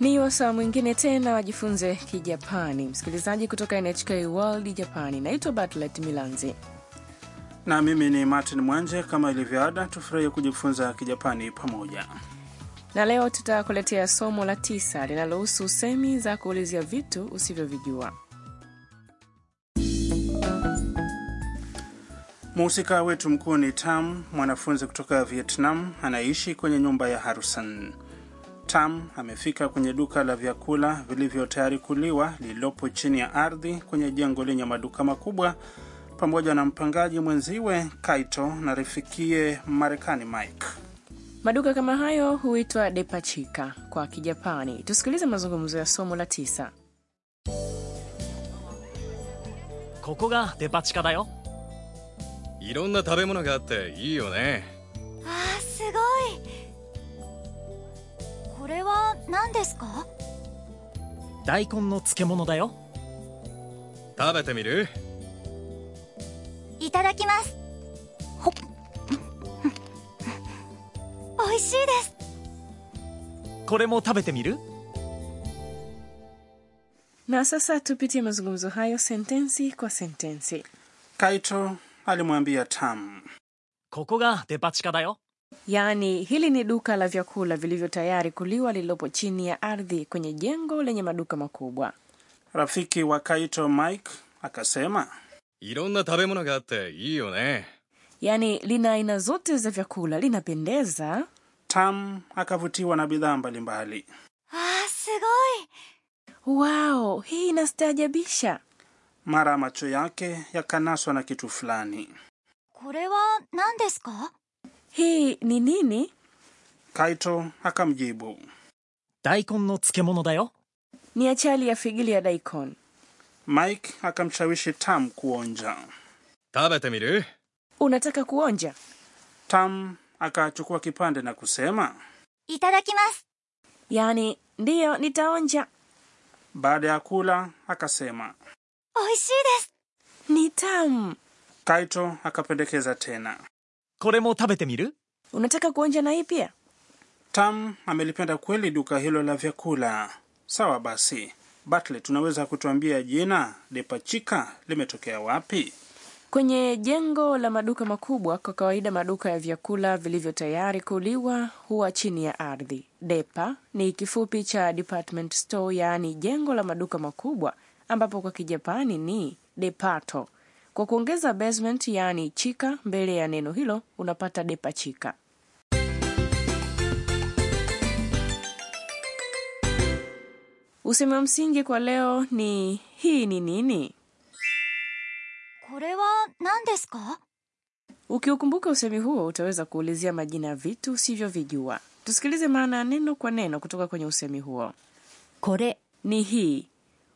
Ni wasaa mwingine tena wajifunze Kijapani. Msikilizaji kutoka NHK World Japani, naitwa Batlet Milanzi na mimi ni Martin Mwanje. Kama ilivyoada, tufurahie kujifunza Kijapani pamoja, na leo tutakuletea somo la tisa linalohusu semi za kuulizia vitu usivyovijua. Mhusika wetu mkuu ni Tam, mwanafunzi kutoka Vietnam anaishi kwenye nyumba ya Harusan. Tam amefika kwenye duka la vyakula vilivyo tayari kuliwa lililopo chini ya ardhi kwenye jengo lenye maduka makubwa pamoja na mpangaji mwenziwe Kaito na rifikie Marekani Mike. Maduka kama hayo huitwa depachika kwa Kijapani. Tusikilize mazungumzo ya somo la tisa. Koko ga. Ironna tabemono atte ii ne. Ah, れは何ですか大根の漬物だよ食べてみるいただきますほっ美味しいですこれも食べてみる sasa tupitie mazungumzo hayo sentensi kwa sentensi. Kaito alimwambia Tam, ここがデパ地下だよ Yaani hili ni duka la vyakula vilivyo tayari kuliwa lililopo chini ya ardhi kwenye jengo lenye maduka makubwa. Rafiki wa Kaito Mike akasema, ironna tabemono ga atte ne. Yaani lina aina zote za vyakula, linapendeza. Tam akavutiwa na bidhaa mbalimbali. Ah, sugoi. Wow, hii inastaajabisha. Mara macho yake yakanaswa na kitu fulani. Kore wa? hii ni nini? Kaito akamjibu, daikon no tsukemono dayo, ni achali ya figili ya daikon. Mike akamshawishi Tam kuonja. Tabete miru, unataka kuonja? Tam akachukua kipande na kusema itadakimasu, yani ndiyo nitaonja. Baada ya kula akasema oishii desu, ni tamu. Kaito akapendekeza tena これも食べてみる Unataka kuonja na hii pia? Tam amelipenda kweli duka hilo la vyakula. Sawa basi, Bartlett, tunaweza kutuambia jina Depachika limetokea wapi? Kwenye jengo la maduka makubwa, kwa kawaida maduka ya vyakula vilivyo tayari kuliwa huwa chini ya ardhi. Depa ni kifupi cha department store, yaani jengo la maduka makubwa, ambapo kwa Kijapani ni depato. Kwa kuongeza basement yaani chika mbele ya neno hilo unapata depachika. Usemi wa msingi kwa leo ni hii ni nini? Kore wa nan desu ka? Ukiukumbuka usemi huo utaweza kuulizia majina ya vitu usivyovijua. Tusikilize maana ya neno kwa neno kutoka kwenye usemi huo. Kore ni hii,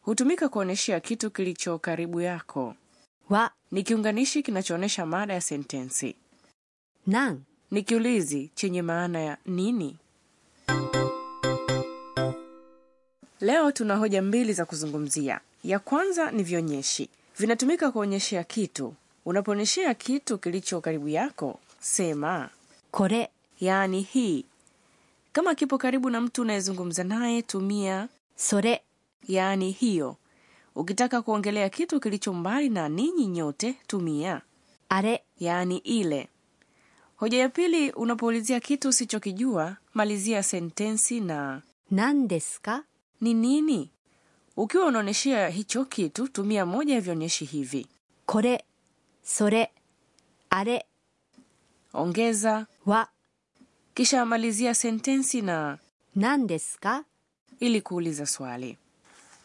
hutumika kuonyeshea kitu kilicho karibu yako wa ni kiunganishi kinachoonyesha mada ya sentensi. Nan ni kiulizi chenye maana ya nini. Leo tuna hoja mbili za kuzungumzia. Ya kwanza ni vionyeshi, vinatumika kuonyeshea kitu. Unapoonyeshea kitu kilicho karibu yako, sema kore, yaani hii. Kama kipo karibu na mtu unayezungumza naye, tumia sore, yaani hiyo. Ukitaka kuongelea kitu kilicho mbali na ninyi nyote tumia. Are, yaani ile. Hoja ya pili, unapoulizia kitu usichokijua malizia sentensi na nan ni nini. Ukiwa unaonyeshea hicho kitu tumia moja ya vionyeshi hivi. Kore, sore, are, ongeza. Wa, kisha malizia sentensi na nan ili kuuliza swali.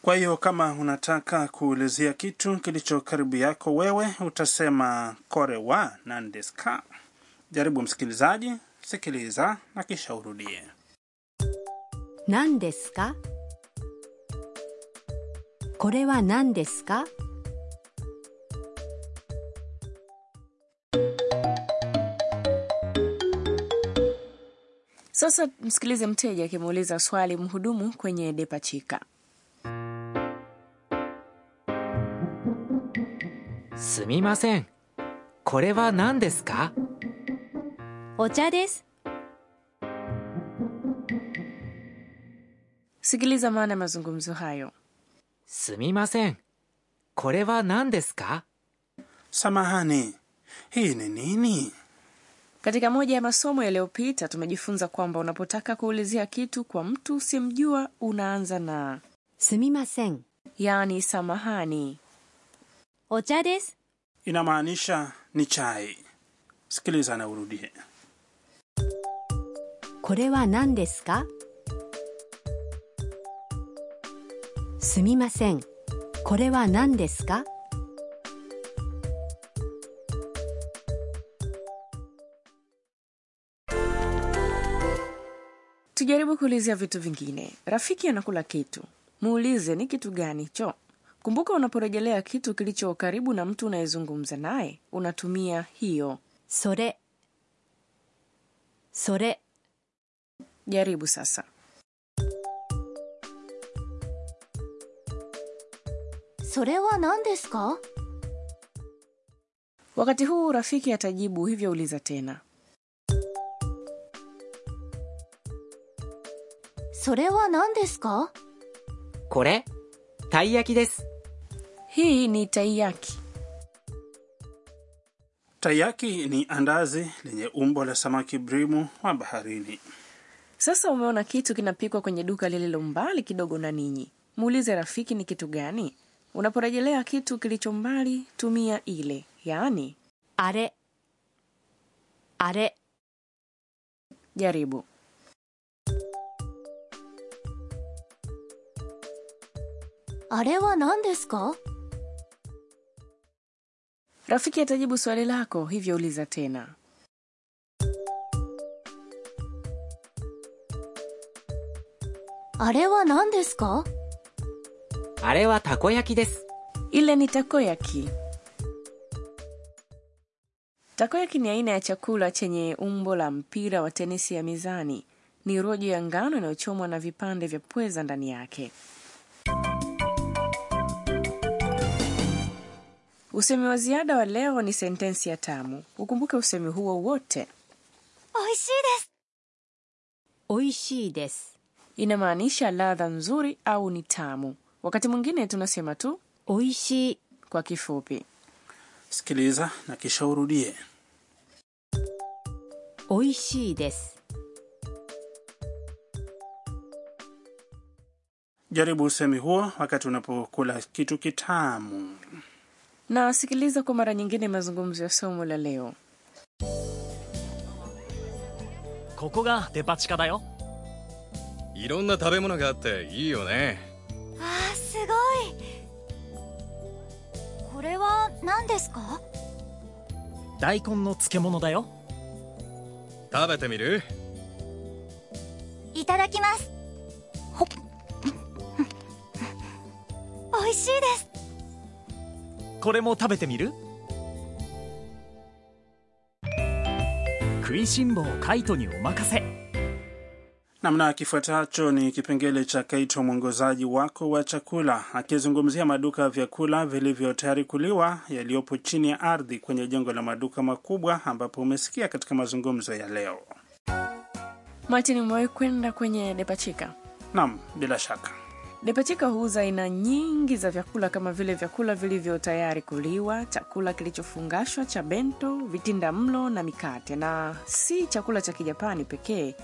Kwa hiyo kama unataka kuulizia kitu kilicho karibu yako wewe utasema korewa nandeska. Jaribu msikilizaji, sikiliza na kisha urudie nandeska, korewa nandeska. Sasa msikilize mteja akimuuliza swali mhudumu kwenye depachika. すみませんこれは何ですか お茶です Sikiliza maana ya mazungumzo hayo. すみませんこれは何ですか Samahani, hii ni nini? Katika moja ya masomo yaliyopita tumejifunza kwamba unapotaka kuulizia kitu kwa mtu usimjua unaanza na すみません yaani samahani. お茶です inamaanisha ni chai. Sikiliza na urudie. Nan desu? Sumimasen. Kore nan desu? Tujaribu kuulizia vitu vingine. Rafiki anakula kitu, muulize ni kitu gani hicho? Kumbuka, unaporejelea kitu kilicho karibu na mtu unayezungumza naye unatumia hiyo sore. Sore. Jaribu sasa. Sore wa nan desu? Wakati huu rafiki atajibu hivyo, uliza tena. Sore wa nan desu? Kore taiyaki desu. Hii ni taiyaki. Taiyaki ni andazi lenye umbo la samaki brimu wa baharini. Sasa umeona kitu kinapikwa kwenye duka lililo mbali kidogo na ninyi. Muulize rafiki ni kitu gani? Unaporejelea kitu kilicho mbali, tumia ile, yaani are. Are. Jaribu. Are? Rafiki atajibu swali lako, hivyo uliza tena. arewa nan desu arewa takoyaki desu. Ile ni takoyaki. Takoyaki ni aina ya chakula chenye umbo la mpira wa tenisi ya mizani. Ni rojo ya ngano inayochomwa na vipande vya pweza ndani yake. Usemi wa ziada wa leo ni sentensi ya tamu. Ukumbuke usemi huo wote. Oishii desu. Oishii desu. Inamaanisha ladha nzuri au ni tamu. Wakati mwingine tunasema tu oishii kwa kifupi. Sikiliza na kisha urudie. Oishii desu. Jaribu usemi huo wakati unapokula kitu kitamu. Na sikiliza kwa mara nyingine mazungumzo ya somo la leo. ここがデパ地下だよいろんな食べ物があっていいよねあーすごいこれは何ですか大根の漬物だよ食べてみるいただきますほっ美味しいですこれも食べてみる食いしん坊カイトにお任せ Namna kifuatacho ni kipengele cha Kaito, mwongozaji wako wa chakula, akizungumzia maduka ya vyakula vilivyo tayari kuliwa yaliyopo chini ya ardhi kwenye jengo la maduka makubwa, ambapo umesikia katika mazungumzo ya leo. Martin, umewahi kwenda kwenye Depachika? Naam, bila shaka. Depachika huuza aina nyingi za vyakula kama vile vyakula vilivyo tayari kuliwa, chakula kilichofungashwa cha bento, vitinda mlo na mikate, na si chakula cha Kijapani pekee.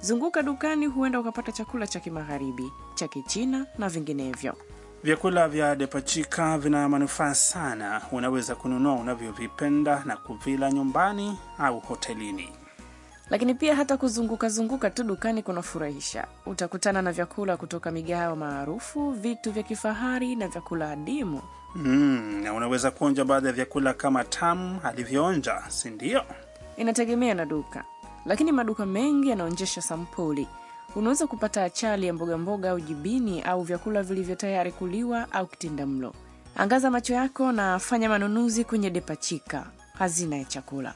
Zunguka dukani, huenda ukapata chakula cha Kimagharibi, cha Kichina na vinginevyo. Vyakula vya Depachika vina manufaa sana. Unaweza kununua unavyovipenda na kuvila nyumbani au hotelini. Lakini pia hata kuzunguka zunguka tu dukani kunafurahisha. Utakutana na vyakula kutoka migahawa maarufu, vitu vya kifahari na vyakula adimu. Mm, na unaweza kuonja baadhi ya vyakula kama Tam alivyoonja, si ndio? Inategemea na duka, lakini maduka mengi yanaonyesha sampuli. Unaweza kupata achali ya mboga mboga au jibini au vyakula vilivyo tayari kuliwa au kitinda mlo. Angaza macho yako na fanya manunuzi kwenye Depachika, hazina ya chakula.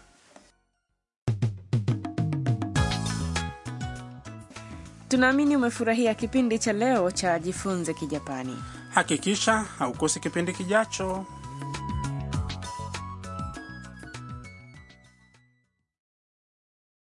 Tunaamini umefurahia kipindi cha leo cha Jifunze Kijapani. Hakikisha haukosi kipindi kijacho.